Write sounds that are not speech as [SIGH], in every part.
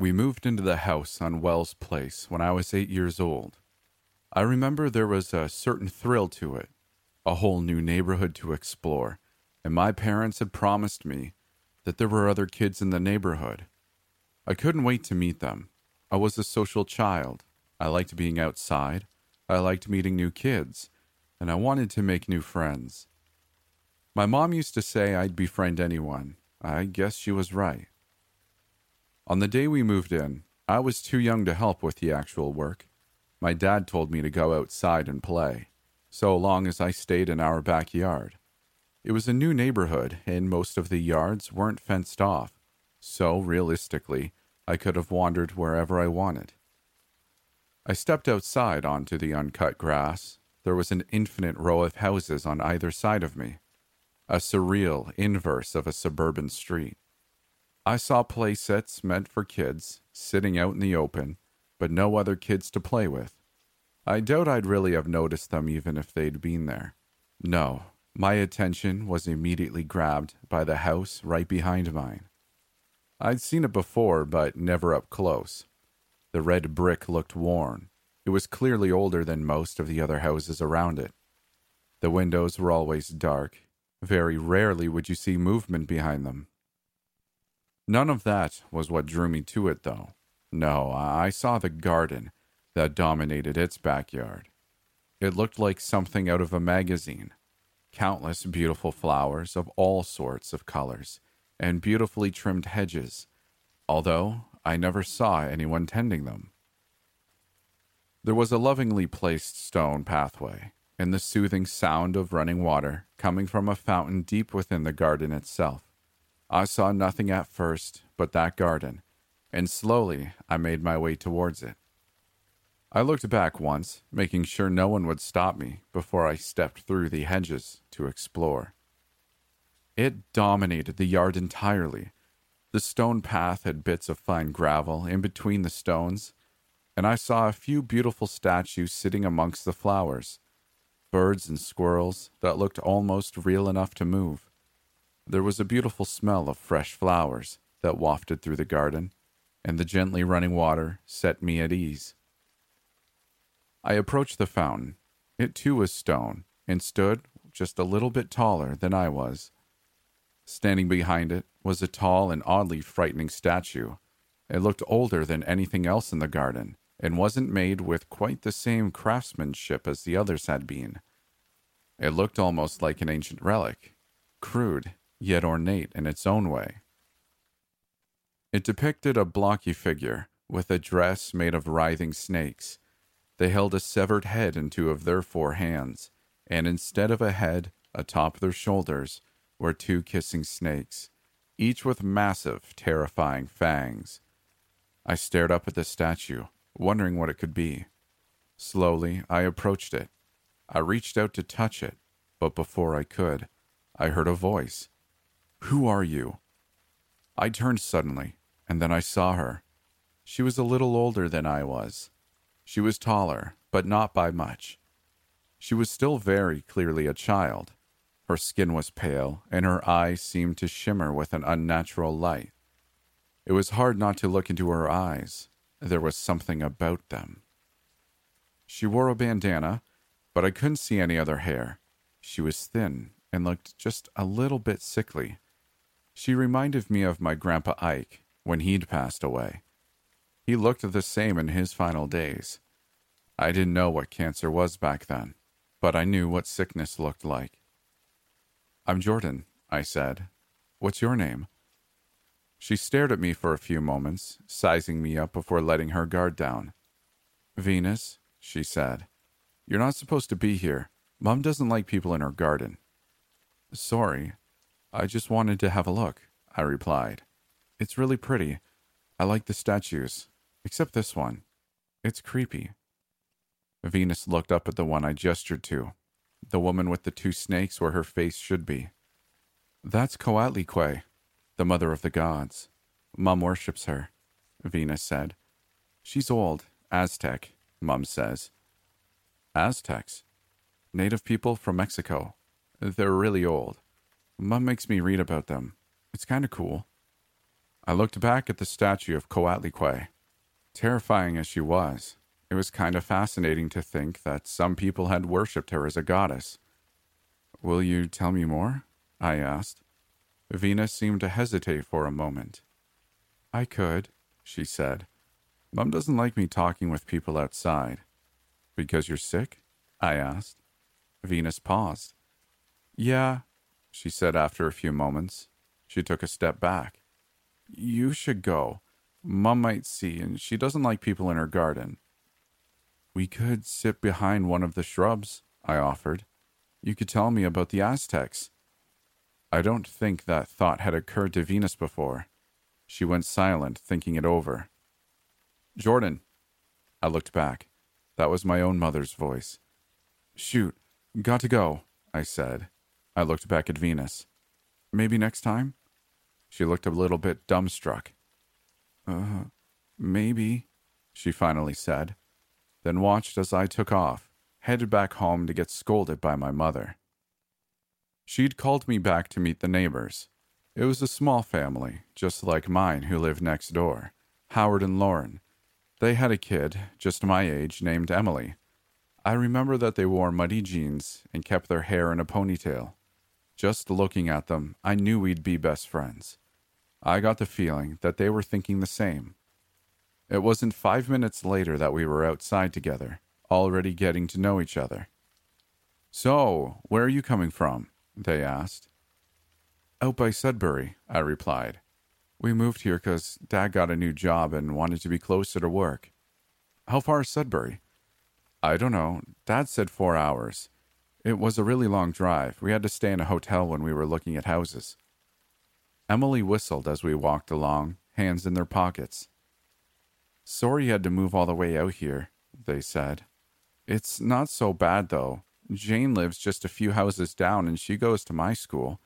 We moved into the house on Wells Place when I was eight years old. I remember there was a certain thrill to it, a whole new neighborhood to explore, and my parents had promised me that there were other kids in the neighborhood. I couldn't wait to meet them. I was a social child. I liked being outside. I liked meeting new kids, and I wanted to make new friends. My mom used to say I'd befriend anyone. I guess she was right. On the day we moved in, I was too young to help with the actual work. My dad told me to go outside and play, so long as I stayed in our backyard. It was a new neighborhood, and most of the yards weren't fenced off, so realistically, I could have wandered wherever I wanted. I stepped outside onto the uncut grass. There was an infinite row of houses on either side of me, a surreal inverse of a suburban street. I saw play sets meant for kids sitting out in the open, but no other kids to play with. I doubt I'd really have noticed them even if they'd been there. No, my attention was immediately grabbed by the house right behind mine. I'd seen it before, but never up close. The red brick looked worn. It was clearly older than most of the other houses around it. The windows were always dark. Very rarely would you see movement behind them. None of that was what drew me to it, though. No, I saw the garden that dominated its backyard. It looked like something out of a magazine. Countless beautiful flowers of all sorts of colors, and beautifully trimmed hedges, although I never saw anyone tending them. There was a lovingly placed stone pathway, and the soothing sound of running water coming from a fountain deep within the garden itself. I saw nothing at first but that garden, and slowly I made my way towards it. I looked back once, making sure no one would stop me before I stepped through the hedges to explore. It dominated the yard entirely. The stone path had bits of fine gravel in between the stones, and I saw a few beautiful statues sitting amongst the flowers, birds and squirrels that looked almost real enough to move. There was a beautiful smell of fresh flowers that wafted through the garden, and the gently running water set me at ease. I approached the fountain. It too was stone, and stood just a little bit taller than I was. Standing behind it was a tall and oddly frightening statue. It looked older than anything else in the garden, and wasn't made with quite the same craftsmanship as the others had been. It looked almost like an ancient relic, crude yet ornate in its own way. It depicted a blocky figure with a dress made of writhing snakes. They held a severed head in two of their four hands, and instead of a head atop their shoulders were two kissing snakes, each with massive, terrifying fangs. I stared up at the statue, wondering what it could be. Slowly, I approached it. I reached out to touch it, but before I could, I heard a voice who are you? I turned suddenly, and then I saw her. She was a little older than I was. She was taller, but not by much. She was still very clearly a child. Her skin was pale, and her eyes seemed to shimmer with an unnatural light. It was hard not to look into her eyes. There was something about them. She wore a bandana, but I couldn't see any other hair. She was thin and looked just a little bit sickly. She reminded me of my grandpa Ike when he'd passed away. He looked the same in his final days. I didn't know what cancer was back then, but I knew what sickness looked like. I'm Jordan, I said. What's your name? She stared at me for a few moments, sizing me up before letting her guard down. Venus, she said. You're not supposed to be here. Mom doesn't like people in her garden. Sorry. I just wanted to have a look, I replied. It's really pretty. I like the statues, except this one. It's creepy. Venus looked up at the one I gestured to, the woman with the two snakes where her face should be. That's Coatlicue, the mother of the gods. Mum worships her, Venus said. She's old, Aztec, Mum says. Aztecs? Native people from Mexico. They're really old. Mum makes me read about them. It's kind of cool. I looked back at the statue of Coatlicue. Terrifying as she was, it was kind of fascinating to think that some people had worshipped her as a goddess. Will you tell me more? I asked. Venus seemed to hesitate for a moment. I could, she said. Mum doesn't like me talking with people outside. Because you're sick? I asked. Venus paused. Yeah, she said after a few moments. She took a step back. You should go. Mum might see, and she doesn't like people in her garden. We could sit behind one of the shrubs, I offered. You could tell me about the Aztecs. I don't think that thought had occurred to Venus before. She went silent, thinking it over. Jordan. I looked back. That was my own mother's voice. Shoot, got to go, I said. I looked back at Venus. Maybe next time? She looked a little bit dumbstruck. Uh, maybe, she finally said, then watched as I took off, headed back home to get scolded by my mother. She'd called me back to meet the neighbors. It was a small family, just like mine, who lived next door Howard and Lauren. They had a kid, just my age, named Emily. I remember that they wore muddy jeans and kept their hair in a ponytail. Just looking at them, I knew we'd be best friends. I got the feeling that they were thinking the same. It wasn't five minutes later that we were outside together, already getting to know each other. So, where are you coming from? They asked. Out by Sudbury, I replied. We moved here because Dad got a new job and wanted to be closer to work. How far is Sudbury? I don't know. Dad said four hours. It was a really long drive. We had to stay in a hotel when we were looking at houses. Emily whistled as we walked along, hands in their pockets. Sorry you had to move all the way out here, they said. It's not so bad, though. Jane lives just a few houses down and she goes to my school.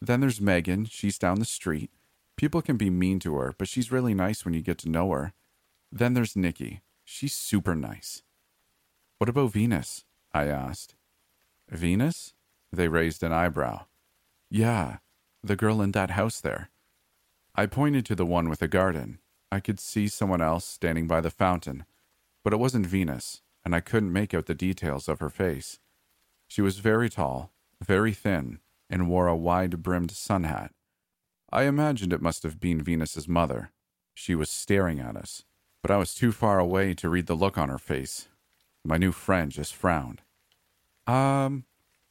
Then there's Megan, she's down the street. People can be mean to her, but she's really nice when you get to know her. Then there's Nikki. She's super nice. What about Venus? I asked. Venus? They raised an eyebrow. Yeah, the girl in that house there. I pointed to the one with the garden. I could see someone else standing by the fountain, but it wasn't Venus, and I couldn't make out the details of her face. She was very tall, very thin, and wore a wide brimmed sun hat. I imagined it must have been Venus's mother. She was staring at us, but I was too far away to read the look on her face. My new friend just frowned. Um,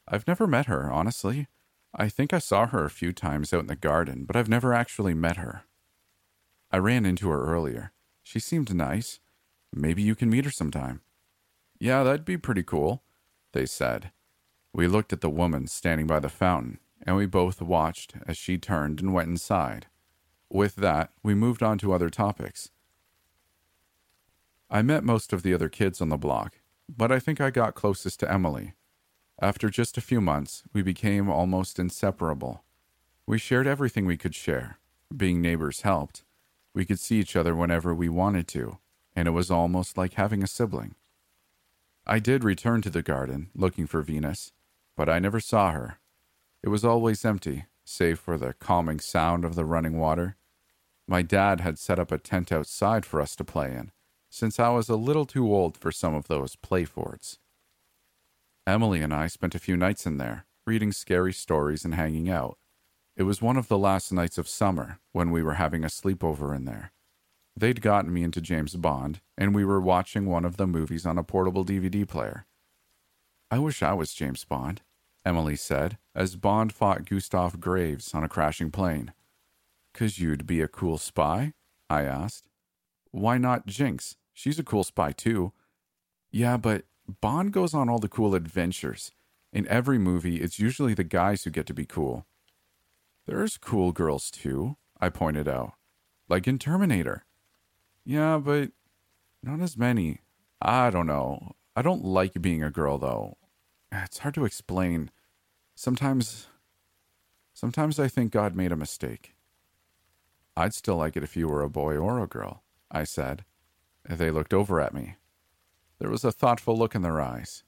I've never met her, honestly. I think I saw her a few times out in the garden, but I've never actually met her. I ran into her earlier. She seemed nice. Maybe you can meet her sometime. Yeah, that'd be pretty cool, they said. We looked at the woman standing by the fountain, and we both watched as she turned and went inside. With that, we moved on to other topics. I met most of the other kids on the block, but I think I got closest to Emily. After just a few months, we became almost inseparable. We shared everything we could share. Being neighbors helped. We could see each other whenever we wanted to, and it was almost like having a sibling. I did return to the garden, looking for Venus, but I never saw her. It was always empty, save for the calming sound of the running water. My dad had set up a tent outside for us to play in, since I was a little too old for some of those play forts. Emily and I spent a few nights in there, reading scary stories and hanging out. It was one of the last nights of summer when we were having a sleepover in there. They'd gotten me into James Bond, and we were watching one of the movies on a portable DVD player. I wish I was James Bond, Emily said, as Bond fought Gustav Graves on a crashing plane. Cause you'd be a cool spy? I asked. Why not Jinx? She's a cool spy too. Yeah, but Bond goes on all the cool adventures, In every movie, it's usually the guys who get to be cool. There's cool girls too, I pointed out. Like in Terminator. Yeah, but not as many. I don't know. I don't like being a girl though. It's hard to explain. Sometimes sometimes I think God made a mistake. I'd still like it if you were a boy or a girl, I said. They looked over at me. There was a thoughtful look in their eyes.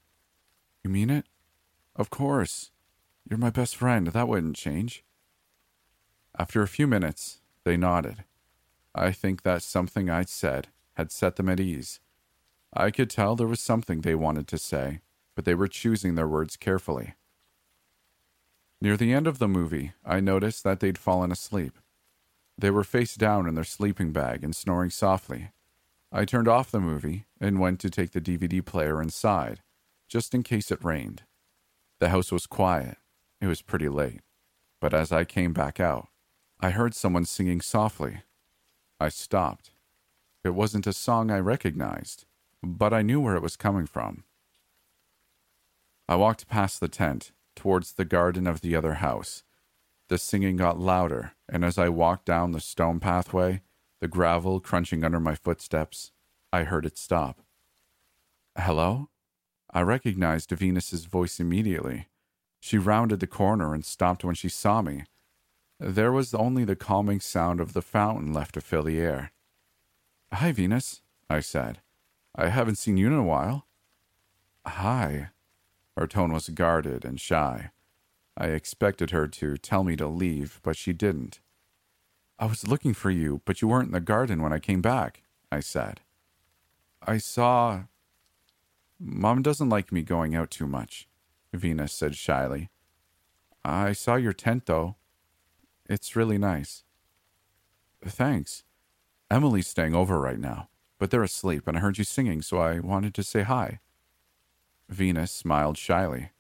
You mean it? Of course. You're my best friend. That wouldn't change. After a few minutes, they nodded. I think that something I'd said had set them at ease. I could tell there was something they wanted to say, but they were choosing their words carefully. Near the end of the movie, I noticed that they'd fallen asleep. They were face down in their sleeping bag and snoring softly. I turned off the movie and went to take the DVD player inside, just in case it rained. The house was quiet. It was pretty late. But as I came back out, I heard someone singing softly. I stopped. It wasn't a song I recognized, but I knew where it was coming from. I walked past the tent, towards the garden of the other house. The singing got louder, and as I walked down the stone pathway, the gravel crunching under my footsteps, I heard it stop. Hello? I recognized Venus's voice immediately. She rounded the corner and stopped when she saw me. There was only the calming sound of the fountain left to fill the air. Hi, Venus, I said. I haven't seen you in a while. Hi. Her tone was guarded and shy. I expected her to tell me to leave, but she didn't. I was looking for you, but you weren't in the garden when I came back, I said. I saw. Mom doesn't like me going out too much, Venus said shyly. I saw your tent, though. It's really nice. Thanks. Emily's staying over right now, but they're asleep, and I heard you singing, so I wanted to say hi. Venus smiled shyly.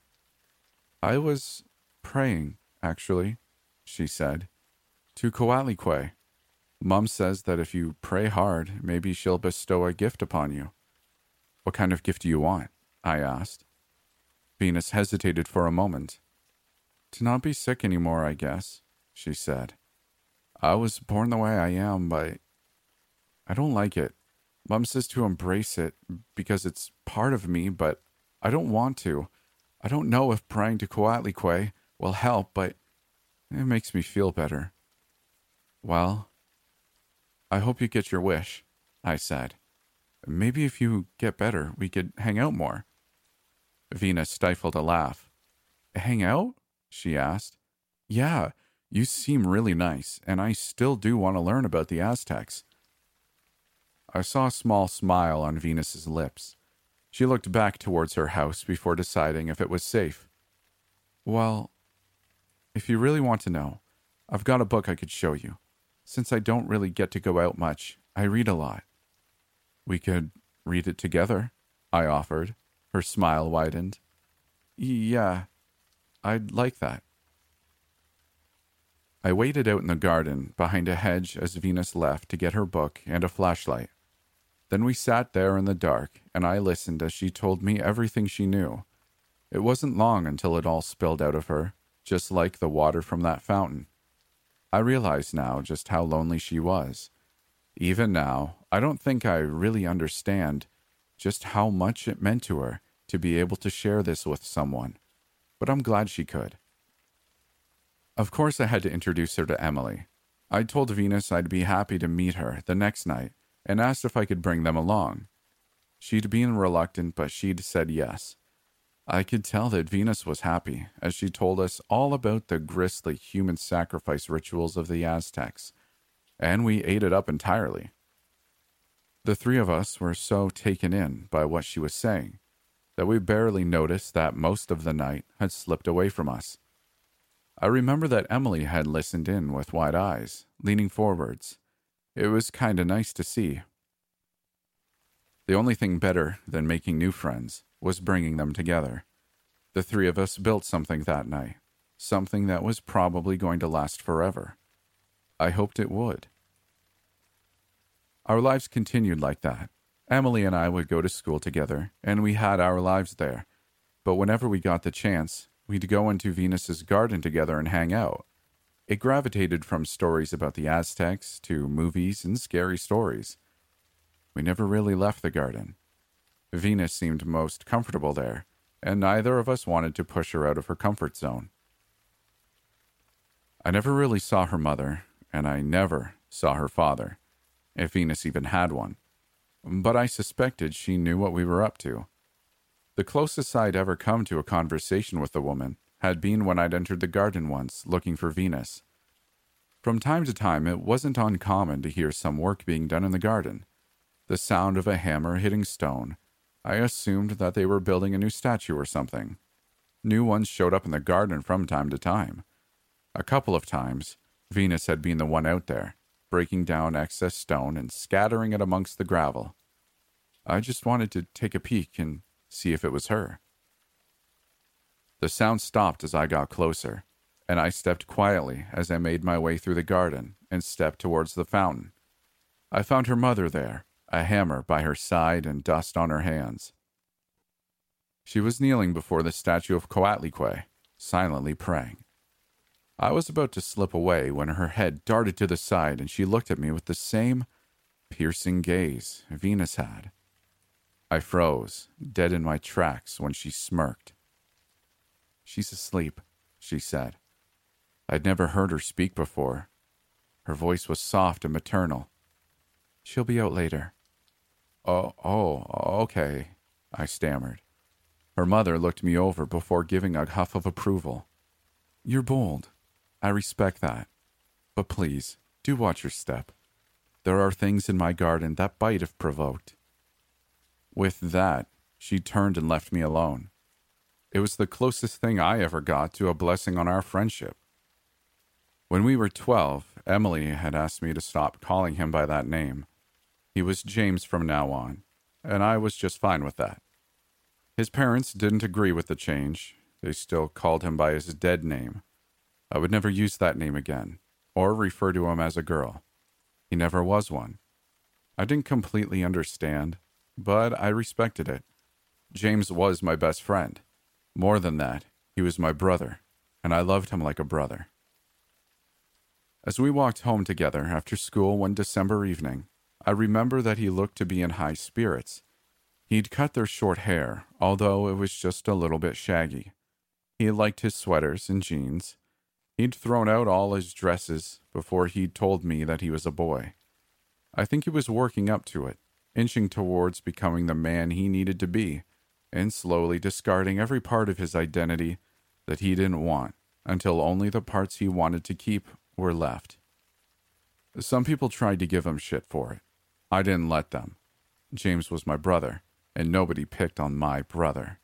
I was praying, actually, she said to Coatlicue. Mum says that if you pray hard, maybe she'll bestow a gift upon you. What kind of gift do you want? I asked. Venus hesitated for a moment. To not be sick any more, I guess, she said. I was born the way I am, but I don't like it. Mum says to embrace it because it's part of me, but I don't want to. I don't know if praying to Coatlicue will help, but it makes me feel better. Well, I hope you get your wish, I said. Maybe if you get better, we could hang out more. Venus stifled a laugh. Hang out? she asked. Yeah, you seem really nice, and I still do want to learn about the Aztecs. I saw a small smile on Venus's lips. She looked back towards her house before deciding if it was safe. Well, if you really want to know, I've got a book I could show you. Since I don't really get to go out much, I read a lot. We could read it together, I offered. Her smile widened. Yeah, I'd like that. I waited out in the garden behind a hedge as Venus left to get her book and a flashlight. Then we sat there in the dark, and I listened as she told me everything she knew. It wasn't long until it all spilled out of her, just like the water from that fountain. I realize now just how lonely she was. Even now, I don't think I really understand just how much it meant to her to be able to share this with someone, but I'm glad she could. Of course, I had to introduce her to Emily. I told Venus I'd be happy to meet her the next night and asked if I could bring them along. She'd been reluctant, but she'd said yes. I could tell that Venus was happy as she told us all about the grisly human sacrifice rituals of the Aztecs, and we ate it up entirely. The three of us were so taken in by what she was saying that we barely noticed that most of the night had slipped away from us. I remember that Emily had listened in with wide eyes, leaning forwards. It was kind of nice to see. The only thing better than making new friends was bringing them together. The three of us built something that night, something that was probably going to last forever. I hoped it would. Our lives continued like that. Emily and I would go to school together, and we had our lives there. but whenever we got the chance, we'd go into Venus's garden together and hang out. It gravitated from stories about the Aztecs to movies and scary stories. We never really left the garden. Venus seemed most comfortable there, and neither of us wanted to push her out of her comfort zone. I never really saw her mother, and I never saw her father, if Venus even had one. But I suspected she knew what we were up to. The closest I'd ever come to a conversation with the woman had been when I'd entered the garden once looking for Venus. From time to time, it wasn't uncommon to hear some work being done in the garden. The sound of a hammer hitting stone. I assumed that they were building a new statue or something. New ones showed up in the garden from time to time. A couple of times, Venus had been the one out there, breaking down excess stone and scattering it amongst the gravel. I just wanted to take a peek and see if it was her. The sound stopped as I got closer, and I stepped quietly as I made my way through the garden and stepped towards the fountain. I found her mother there, a hammer by her side and dust on her hands. She was kneeling before the statue of Coatlicue, silently praying. I was about to slip away when her head darted to the side and she looked at me with the same piercing gaze Venus had. I froze, dead in my tracks, when she smirked. She's asleep, she said. I'd never heard her speak before. Her voice was soft and maternal. She'll be out later. Oh, oh, okay, I stammered. Her mother looked me over before giving a huff of approval. You're bold. I respect that. But please, do watch your step. There are things in my garden that bite if provoked. With that, she turned and left me alone. It was the closest thing I ever got to a blessing on our friendship. When we were 12, Emily had asked me to stop calling him by that name. He was James from now on, and I was just fine with that. His parents didn't agree with the change. They still called him by his dead name. I would never use that name again, or refer to him as a girl. He never was one. I didn't completely understand, but I respected it. James was my best friend. More than that, he was my brother, and I loved him like a brother. As we walked home together after school one December evening, I remember that he looked to be in high spirits. He'd cut their short hair, although it was just a little bit shaggy. He liked his sweaters and jeans, He'd thrown out all his dresses before he'd told me that he was a boy. I think he was working up to it, inching towards becoming the man he needed to be, and slowly discarding every part of his identity that he didn't want until only the parts he wanted to keep were left. Some people tried to give him shit for it. I didn't let them. James was my brother, and nobody picked on my brother.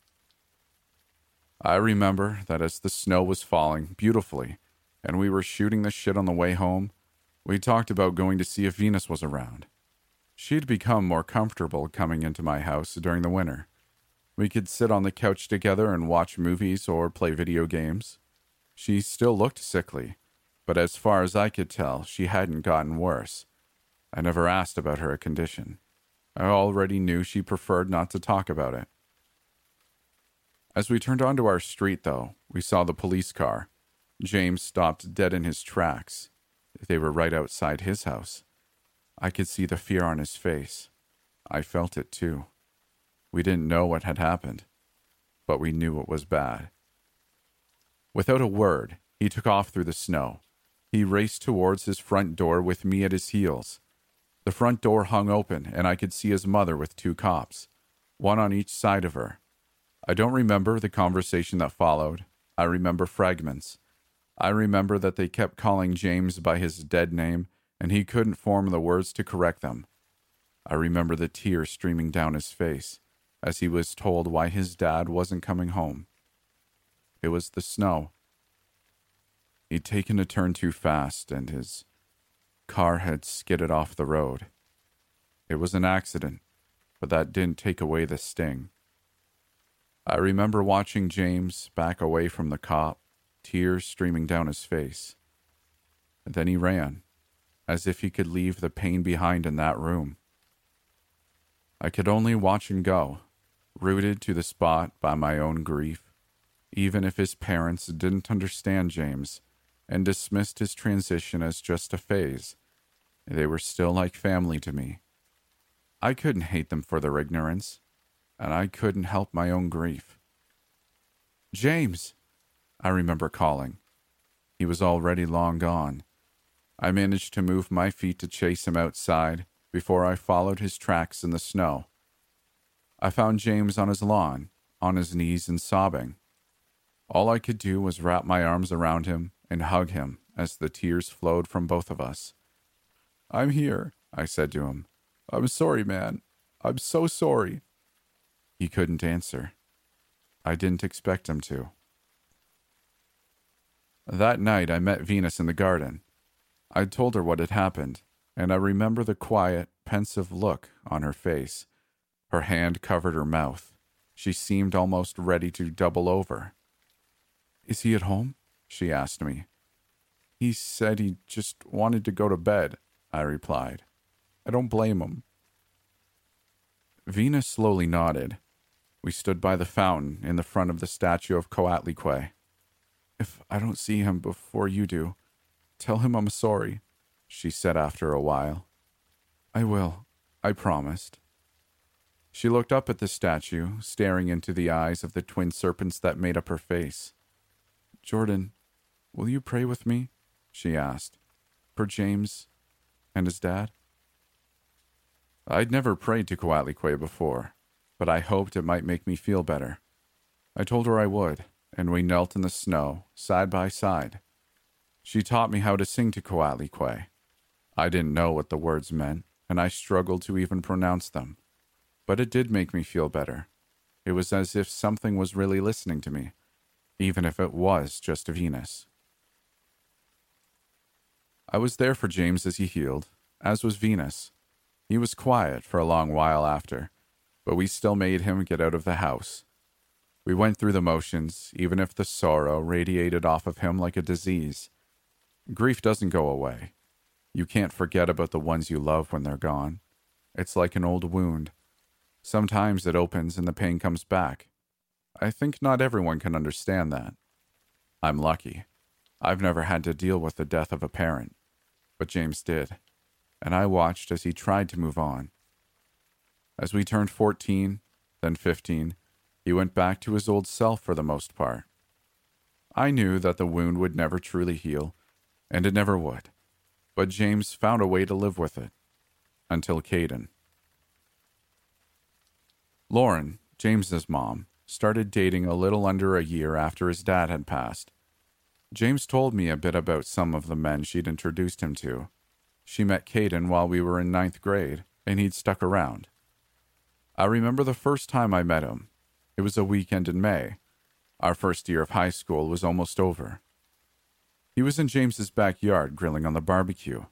I remember that as the snow was falling beautifully, and we were shooting the shit on the way home, we talked about going to see if Venus was around. She'd become more comfortable coming into my house during the winter. We could sit on the couch together and watch movies or play video games. She still looked sickly, but as far as I could tell, she hadn't gotten worse. I never asked about her condition. I already knew she preferred not to talk about it. As we turned onto our street, though, we saw the police car James stopped dead in his tracks. They were right outside his house. I could see the fear on his face. I felt it too. We didn't know what had happened, but we knew it was bad. Without a word, he took off through the snow. He raced towards his front door with me at his heels. The front door hung open, and I could see his mother with two cops, one on each side of her. I don't remember the conversation that followed. I remember fragments. I remember that they kept calling James by his dead name, and he couldn't form the words to correct them. I remember the tears streaming down his face as he was told why his dad wasn't coming home. It was the snow. He'd taken a turn too fast, and his car had skidded off the road. It was an accident, but that didn't take away the sting. I remember watching James back away from the cop tears streaming down his face. Then he ran, as if he could leave the pain behind in that room. I could only watch him go, rooted to the spot by my own grief. Even if his parents didn't understand James and dismissed his transition as just a phase, they were still like family to me. I couldn't hate them for their ignorance, and I couldn't help my own grief. James, I remember calling. He was already long gone. I managed to move my feet to chase him outside before I followed his tracks in the snow. I found James on his lawn, on his knees and sobbing. All I could do was wrap my arms around him and hug him as the tears flowed from both of us. I'm here, I said to him. I'm sorry, man. I'm so sorry. He couldn't answer. I didn't expect him to. That night, I met Venus in the garden. I told her what had happened, and I remember the quiet, pensive look on her face. Her hand covered her mouth. She seemed almost ready to double over. Is he at home? She asked me. He said he just wanted to go to bed, I replied. I don't blame him. Venus slowly nodded. We stood by the fountain in the front of the statue of Coatlicue. If I don't see him before you do, tell him I'm sorry, she said after a while. I will, I promised. She looked up at the statue, staring into the eyes of the twin serpents that made up her face. Jordan, will you pray with me? she asked. For James and his dad? I'd never prayed to Coatlicue before, but I hoped it might make me feel better. I told her I would, and we knelt in the snow, side by side. She taught me how to sing to Coatlicue. I didn't know what the words meant, and I struggled to even pronounce them. But it did make me feel better. It was as if something was really listening to me, even if it was just Venus. I was there for James as he healed, as was Venus. He was quiet for a long while after, but we still made him get out of the house. We went through the motions, even if the sorrow radiated off of him like a disease. Grief doesn't go away. You can't forget about the ones you love when they're gone. It's like an old wound. Sometimes it opens and the pain comes back. I think not everyone can understand that. I'm lucky. I've never had to deal with the death of a parent, but James did, and I watched as he tried to move on. As we turned 14, then 15, he went back to his old self for the most part. I knew that the wound would never truly heal, and it never would, but James found a way to live with it. Until Caden. Lauren, James's mom, started dating a little under a year after his dad had passed. James told me a bit about some of the men she'd introduced him to. She met Caden while we were in ninth grade, and he'd stuck around. I remember the first time I met him. It was a weekend in May. Our first year of high school was almost over. He was in James's backyard grilling on the barbecue.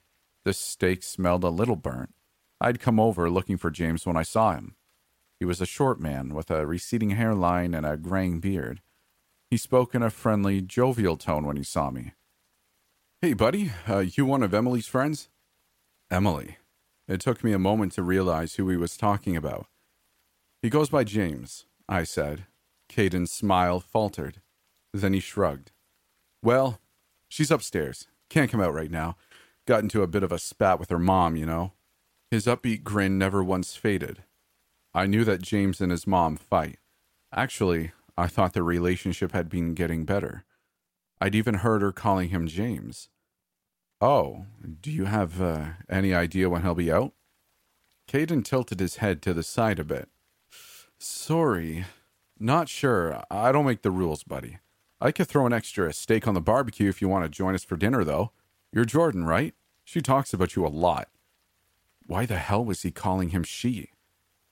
The steak smelled a little burnt. I'd come over looking for James when I saw him. He was a short man with a receding hairline and a graying beard. He spoke in a friendly, jovial tone when he saw me. Hey, buddy, uh, you one of Emily's friends? Emily. It took me a moment to realize who he was talking about. He goes by James, I said. Caden's smile faltered. Then he shrugged. Well, she's upstairs. Can't come out right now. Got into a bit of a spat with her mom, you know. His upbeat grin never once faded. I knew that James and his mom fight. Actually, I thought their relationship had been getting better. I'd even heard her calling him James. Oh, do you have uh, any idea when he'll be out? Caden tilted his head to the side a bit. Sorry. Not sure. I don't make the rules, buddy. I could throw an extra steak on the barbecue if you want to join us for dinner, though. You're Jordan, right? She talks about you a lot. Why the hell was he calling him she?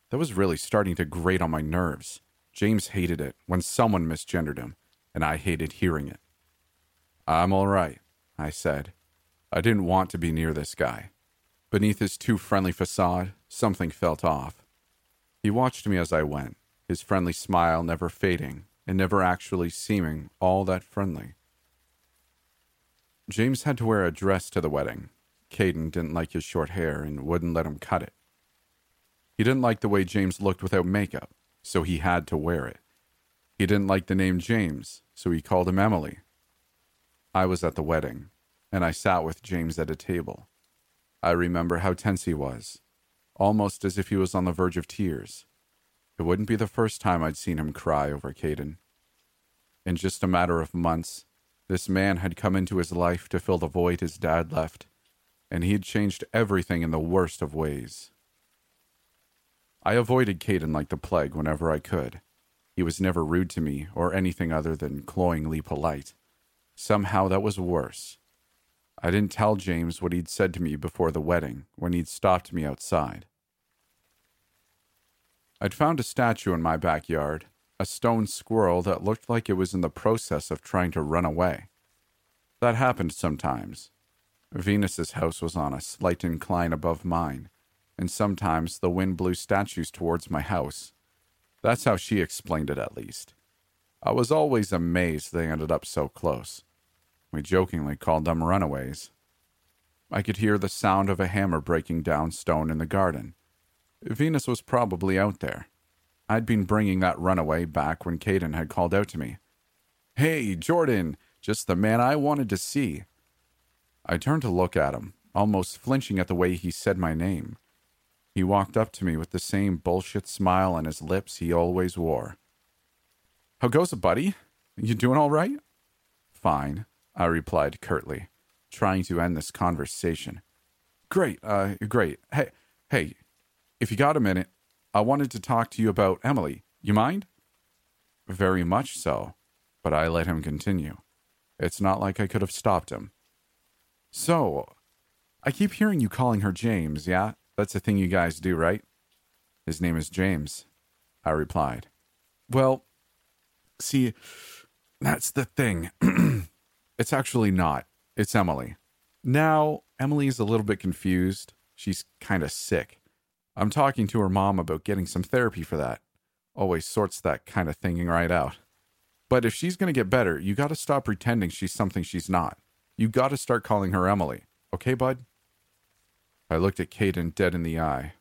That was really starting to grate on my nerves. James hated it when someone misgendered him, and I hated hearing it. I'm all right, I said. I didn't want to be near this guy. Beneath his too friendly facade, something felt off. He watched me as I went, his friendly smile never fading and never actually seeming all that friendly. James had to wear a dress to the wedding. Caden didn't like his short hair and wouldn't let him cut it. He didn't like the way James looked without makeup. So he had to wear it. He didn't like the name James, so he called him Emily. I was at the wedding, and I sat with James at a table. I remember how tense he was, almost as if he was on the verge of tears. It wouldn't be the first time I'd seen him cry over Caden. In just a matter of months, this man had come into his life to fill the void his dad left, and he had changed everything in the worst of ways. I avoided Caden like the plague whenever I could. He was never rude to me or anything other than cloyingly polite. Somehow that was worse. I didn't tell James what he'd said to me before the wedding when he'd stopped me outside. I'd found a statue in my backyard, a stone squirrel that looked like it was in the process of trying to run away. That happened sometimes. Venus's house was on a slight incline above mine, and sometimes the wind blew statues towards my house. That's how she explained it, at least. I was always amazed they ended up so close. We jokingly called them runaways. I could hear the sound of a hammer breaking down stone in the garden. Venus was probably out there. I'd been bringing that runaway back when Caden had called out to me. Hey, Jordan, just the man I wanted to see. I turned to look at him, almost flinching at the way he said my name. He walked up to me with the same bullshit smile on his lips he always wore. How goes it, buddy? You doing all right? Fine, I replied curtly, trying to end this conversation. Great, uh, great. Hey, hey, if you got a minute, I wanted to talk to you about Emily. You mind? Very much so, but I let him continue. It's not like I could have stopped him. So, I keep hearing you calling her James, yeah? That's a thing you guys do, right? His name is James, I replied. Well, see, that's the thing. [CLEARS THROAT] it's actually not. It's Emily. Now, Emily's a little bit confused. She's kind of sick. I'm talking to her mom about getting some therapy for that. Always sorts that kind of thinking right out. But if she's going to get better, you got to stop pretending she's something she's not. You got to start calling her Emily. Okay, bud? I looked at Caden dead in the eye.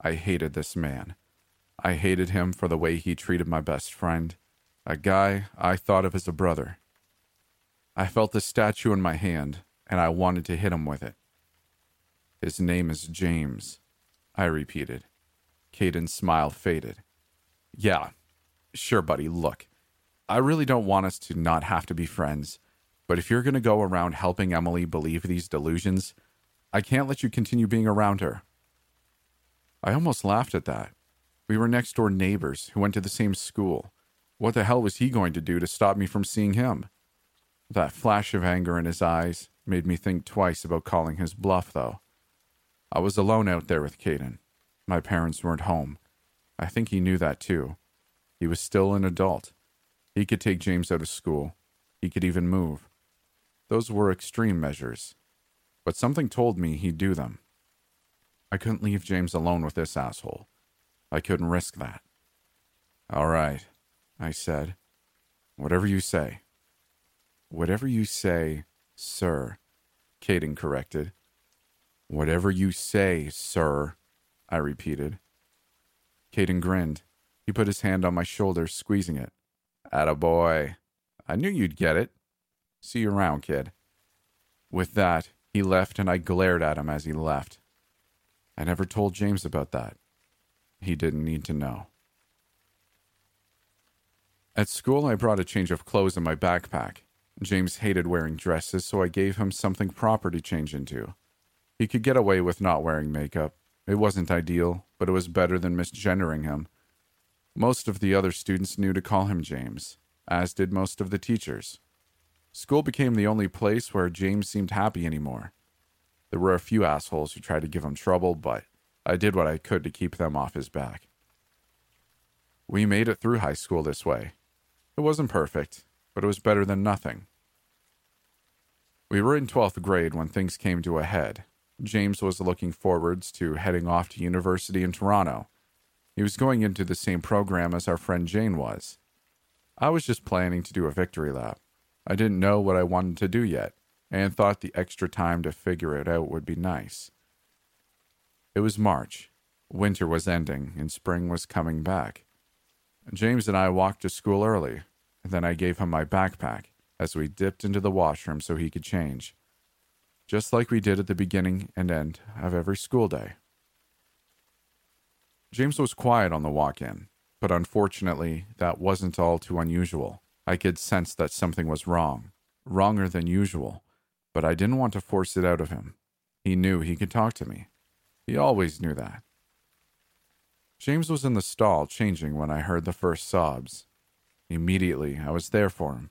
I hated this man. I hated him for the way he treated my best friend, a guy I thought of as a brother. I felt the statue in my hand, and I wanted to hit him with it. His name is James. I repeated. Caden's smile faded. Yeah, sure, buddy, look. I really don't want us to not have to be friends, but if you're going to go around helping Emily believe these delusions, I can't let you continue being around her. I almost laughed at that. We were next door neighbors who went to the same school. What the hell was he going to do to stop me from seeing him? That flash of anger in his eyes made me think twice about calling his bluff, though. I was alone out there with Caden. My parents weren't home. I think he knew that too. He was still an adult. He could take James out of school. He could even move. Those were extreme measures. But something told me he'd do them. I couldn't leave James alone with this asshole. I couldn't risk that. All right, I said. Whatever you say. Whatever you say, sir, Caden corrected. Whatever you say, sir, I repeated. Caden grinned. He put his hand on my shoulder, squeezing it. Atta boy. I knew you'd get it. See you around, kid. With that, he left, and I glared at him as he left. I never told James about that. He didn't need to know. At school, I brought a change of clothes in my backpack. James hated wearing dresses, so I gave him something proper to change into. He could get away with not wearing makeup. It wasn't ideal, but it was better than misgendering him. Most of the other students knew to call him James, as did most of the teachers. School became the only place where James seemed happy anymore. There were a few assholes who tried to give him trouble, but I did what I could to keep them off his back. We made it through high school this way. It wasn't perfect, but it was better than nothing. We were in 12th grade when things came to a head. James was looking forwards to heading off to university in Toronto. He was going into the same program as our friend Jane was. I was just planning to do a victory lap. I didn't know what I wanted to do yet, and thought the extra time to figure it out would be nice. It was March. Winter was ending, and spring was coming back. James and I walked to school early, and then I gave him my backpack as we dipped into the washroom so he could change, just like we did at the beginning and end of every school day. James was quiet on the walk in, but unfortunately, that wasn't all too unusual. I could sense that something was wrong, wronger than usual, but I didn't want to force it out of him. He knew he could talk to me. He always knew that. James was in the stall changing when I heard the first sobs. Immediately, I was there for him.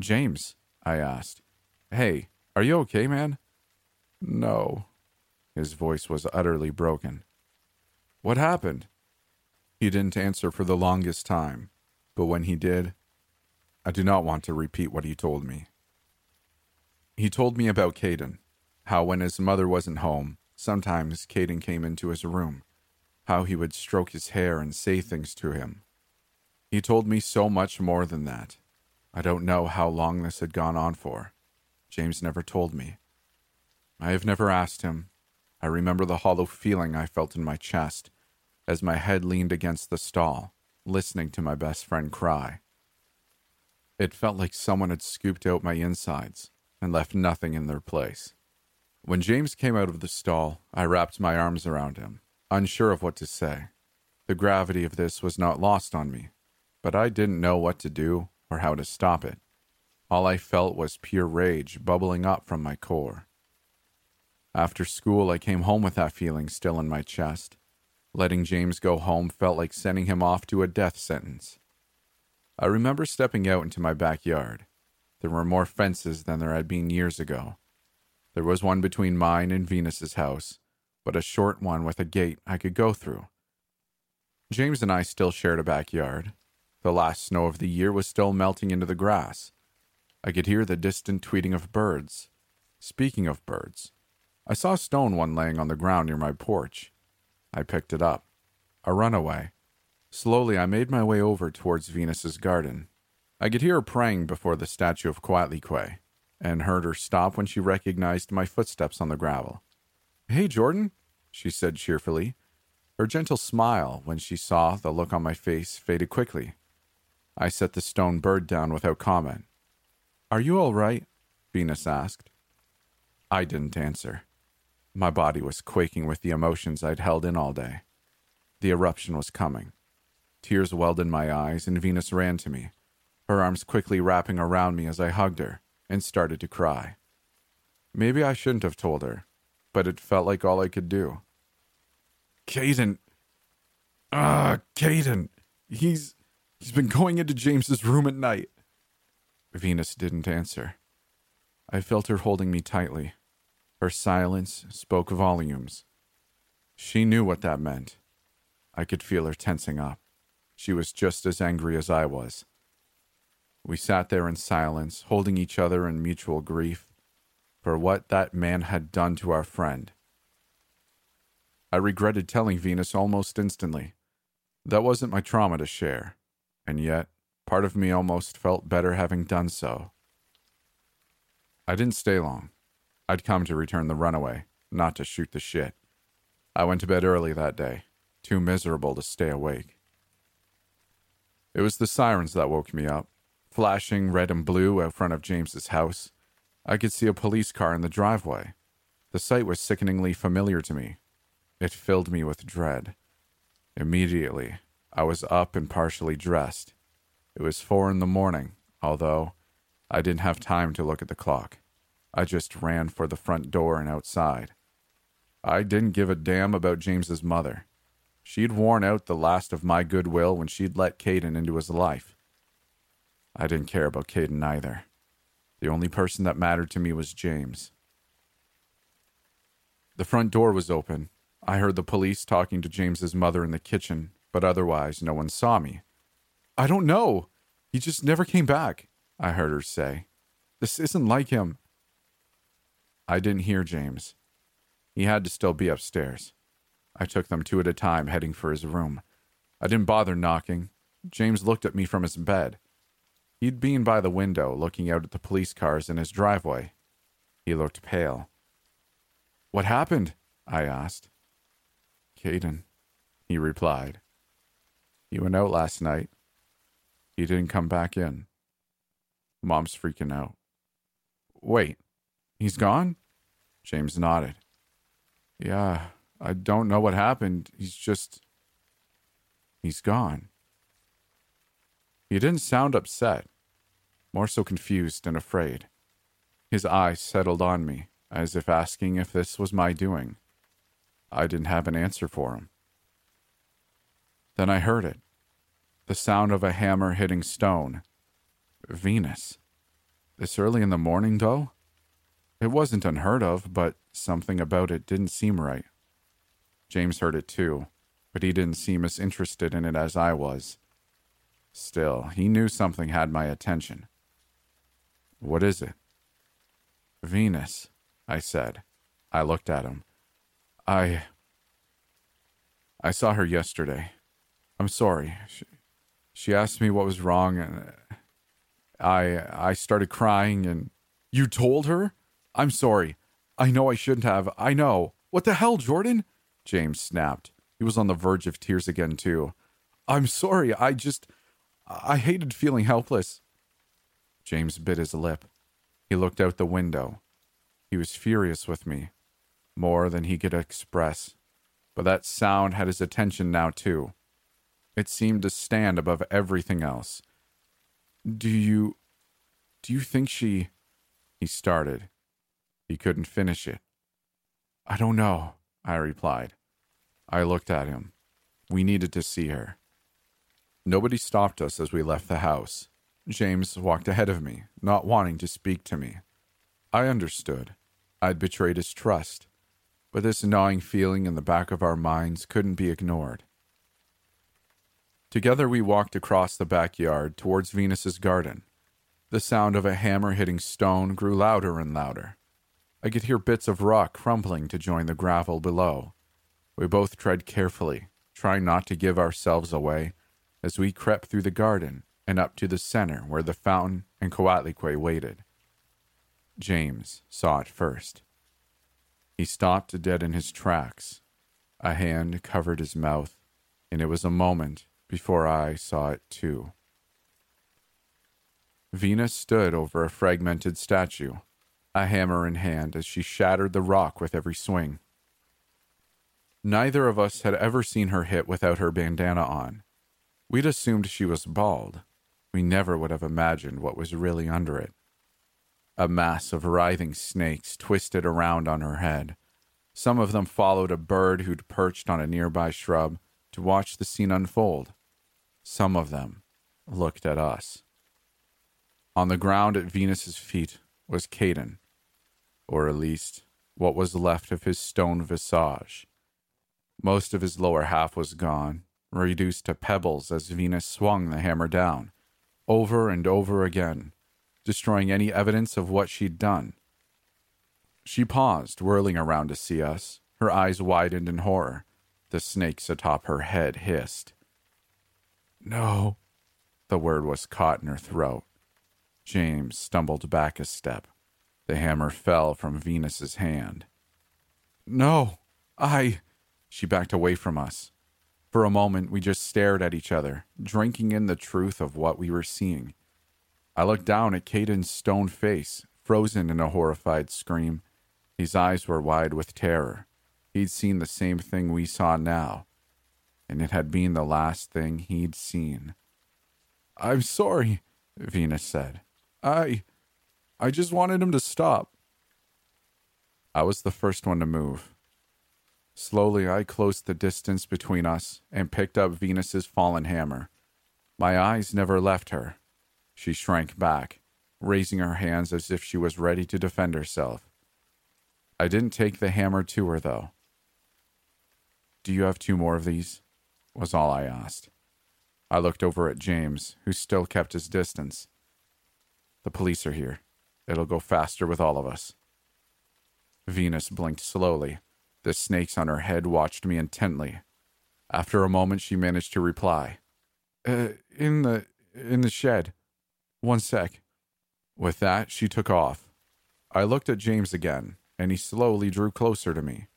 James, I asked, Hey, are you okay, man? No. His voice was utterly broken. What happened? He didn't answer for the longest time, but when he did, I do not want to repeat what he told me. He told me about Caden, how when his mother wasn't home, sometimes Caden came into his room, how he would stroke his hair and say things to him. He told me so much more than that. I don't know how long this had gone on for. James never told me. I have never asked him. I remember the hollow feeling I felt in my chest as my head leaned against the stall, listening to my best friend cry. It felt like someone had scooped out my insides and left nothing in their place. When James came out of the stall, I wrapped my arms around him, unsure of what to say. The gravity of this was not lost on me, but I didn't know what to do or how to stop it. All I felt was pure rage bubbling up from my core. After school, I came home with that feeling still in my chest. Letting James go home felt like sending him off to a death sentence. I remember stepping out into my backyard. There were more fences than there had been years ago. There was one between mine and Venus's house, but a short one with a gate I could go through. James and I still shared a backyard. The last snow of the year was still melting into the grass. I could hear the distant tweeting of birds. Speaking of birds, I saw a stone one laying on the ground near my porch. I picked it up. A runaway. Slowly, I made my way over towards Venus's garden. I could hear her praying before the statue of Coatlicue, and heard her stop when she recognized my footsteps on the gravel. Hey, Jordan, she said cheerfully. Her gentle smile when she saw the look on my face faded quickly. I set the stone bird down without comment. Are you all right? Venus asked. I didn't answer. My body was quaking with the emotions I'd held in all day. The eruption was coming. Tears welled in my eyes, and Venus ran to me, her arms quickly wrapping around me as I hugged her and started to cry. Maybe I shouldn't have told her, but it felt like all I could do. Caden. Ah, Caden. He's he's been going into James's room at night. Venus didn't answer. I felt her holding me tightly. Her silence spoke volumes. She knew what that meant. I could feel her tensing up. She was just as angry as I was. We sat there in silence, holding each other in mutual grief for what that man had done to our friend. I regretted telling Venus almost instantly. That wasn't my trauma to share, and yet part of me almost felt better having done so. I didn't stay long. I'd come to return the runaway, not to shoot the shit. I went to bed early that day, too miserable to stay awake. It was the sirens that woke me up, flashing red and blue out front of James's house. I could see a police car in the driveway. The sight was sickeningly familiar to me. It filled me with dread. Immediately, I was up and partially dressed. It was four in the morning, although I didn't have time to look at the clock. I just ran for the front door and outside. I didn't give a damn about James's mother. She'd worn out the last of my goodwill when she'd let Caden into his life. I didn't care about Caden either. The only person that mattered to me was James. The front door was open. I heard the police talking to James's mother in the kitchen, but otherwise no one saw me. I don't know. He just never came back, I heard her say. This isn't like him. I didn't hear James. He had to still be upstairs. I took them two at a time, heading for his room. I didn't bother knocking. James looked at me from his bed. He'd been by the window, looking out at the police cars in his driveway. He looked pale. What happened? I asked. Caden, he replied. He went out last night. He didn't come back in. Mom's freaking out. Wait, he's gone? James nodded. Yeah, I don't know what happened. He's just. He's gone. He didn't sound upset, more so confused and afraid. His eyes settled on me, as if asking if this was my doing. I didn't have an answer for him. Then I heard it the sound of a hammer hitting stone. Venus. This early in the morning, though? It wasn't unheard of, but something about it didn't seem right. James heard it too, but he didn't seem as interested in it as I was. Still, he knew something had my attention. What is it? Venus, I said. I looked at him. I. I saw her yesterday. I'm sorry. She, she asked me what was wrong, and I I started crying. And you told her? I'm sorry. I know I shouldn't have. I know. What the hell, Jordan? James snapped. He was on the verge of tears again too. I'm sorry. I just I hated feeling helpless. James bit his lip. He looked out the window. He was furious with me more than he could express. But that sound had his attention now, too. It seemed to stand above everything else. Do you. Do you think she. He started. He couldn't finish it. I don't know, I replied. I looked at him. We needed to see her. Nobody stopped us as we left the house. James walked ahead of me, not wanting to speak to me. I understood. I'd betrayed his trust but this gnawing feeling in the back of our minds couldn't be ignored. Together we walked across the backyard towards Venus's garden. The sound of a hammer hitting stone grew louder and louder. I could hear bits of rock crumbling to join the gravel below. We both tread carefully, trying not to give ourselves away, as we crept through the garden and up to the center where the fountain and Coatlicue waited. James saw it first. He stopped dead in his tracks. A hand covered his mouth, and it was a moment before I saw it too. Venus stood over a fragmented statue, a hammer in hand as she shattered the rock with every swing. Neither of us had ever seen her hit without her bandana on. We'd assumed she was bald. We never would have imagined what was really under it. A mass of writhing snakes twisted around on her head. Some of them followed a bird who'd perched on a nearby shrub to watch the scene unfold. Some of them looked at us. On the ground at Venus's feet was Caden, or at least what was left of his stone visage. Most of his lower half was gone, reduced to pebbles as Venus swung the hammer down, over and over again, destroying any evidence of what she'd done. She paused, whirling around to see us. Her eyes widened in horror. The snakes atop her head hissed. No. The word was caught in her throat. James stumbled back a step. The hammer fell from Venus's hand. No, I. She backed away from us. For a moment, we just stared at each other, drinking in the truth of what we were seeing. I looked down at Caden's stone face, frozen in a horrified scream. His eyes were wide with terror. He'd seen the same thing we saw now, and it had been the last thing he'd seen. I'm sorry, Venus said. I. I just wanted him to stop. I was the first one to move. Slowly, I closed the distance between us and picked up Venus's fallen hammer. My eyes never left her, she shrank back, raising her hands as if she was ready to defend herself. I didn't take the hammer to her, though. Do you have two more of these? was all I asked. I looked over at James, who still kept his distance. The police are here. It'll go faster with all of us. Venus blinked slowly. The snakes on her head watched me intently. After a moment, she managed to reply. Uh, in the in the shed. One sec. With that, she took off. I looked at James again, and he slowly drew closer to me.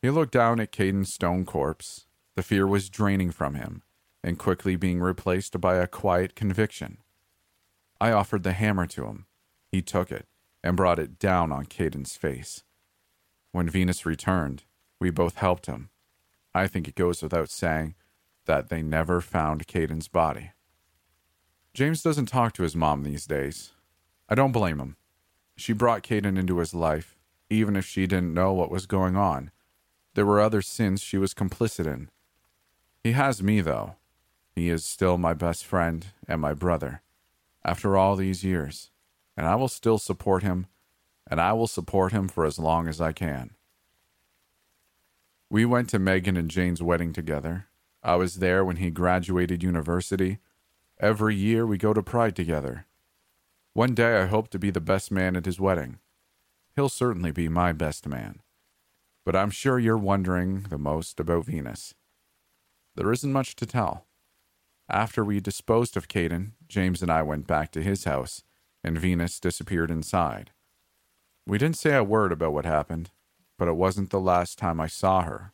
He looked down at Caden's stone corpse. The fear was draining from him. and quickly being replaced by a quiet conviction. I offered the hammer to him. He took it and brought it down on Caden's face. When Venus returned, we both helped him. I think it goes without saying that they never found Caden's body. James doesn't talk to his mom these days. I don't blame him. She brought Caden into his life, even if she didn't know what was going on. There were other sins she was complicit in. He has me, though. He is still my best friend and my brother, after all these years, and I will still support him, and I will support him for as long as I can. We went to Megan and Jane's wedding together. I was there when he graduated university. Every year we go to Pride together. One day I hope to be the best man at his wedding. He'll certainly be my best man. But I'm sure you're wondering the most about Venus. There isn't much to tell. After we disposed of Caden, James and I went back to his house, and Venus disappeared inside. We didn't say a word about what happened, but it wasn't the last time I saw her.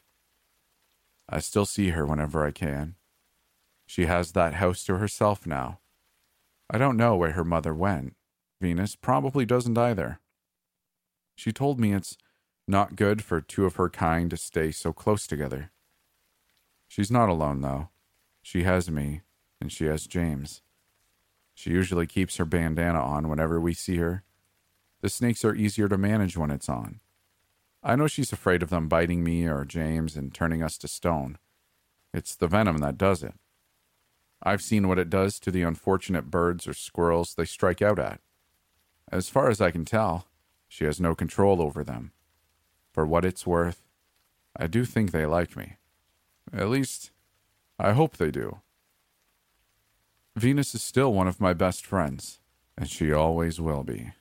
I still see her whenever I can. She has that house to herself now. I don't know where her mother went. Venus probably doesn't either. She told me it's not good for two of her kind to stay so close together. She's not alone, though. She has me, and she has James. She usually keeps her bandana on whenever we see her. The snakes are easier to manage when it's on. I know she's afraid of them biting me or James and turning us to stone. It's the venom that does it. I've seen what it does to the unfortunate birds or squirrels they strike out at. As far as I can tell, she has no control over them. For what it's worth, I do think they like me. At least, I hope they do. Venus is still one of my best friends, and she always will be.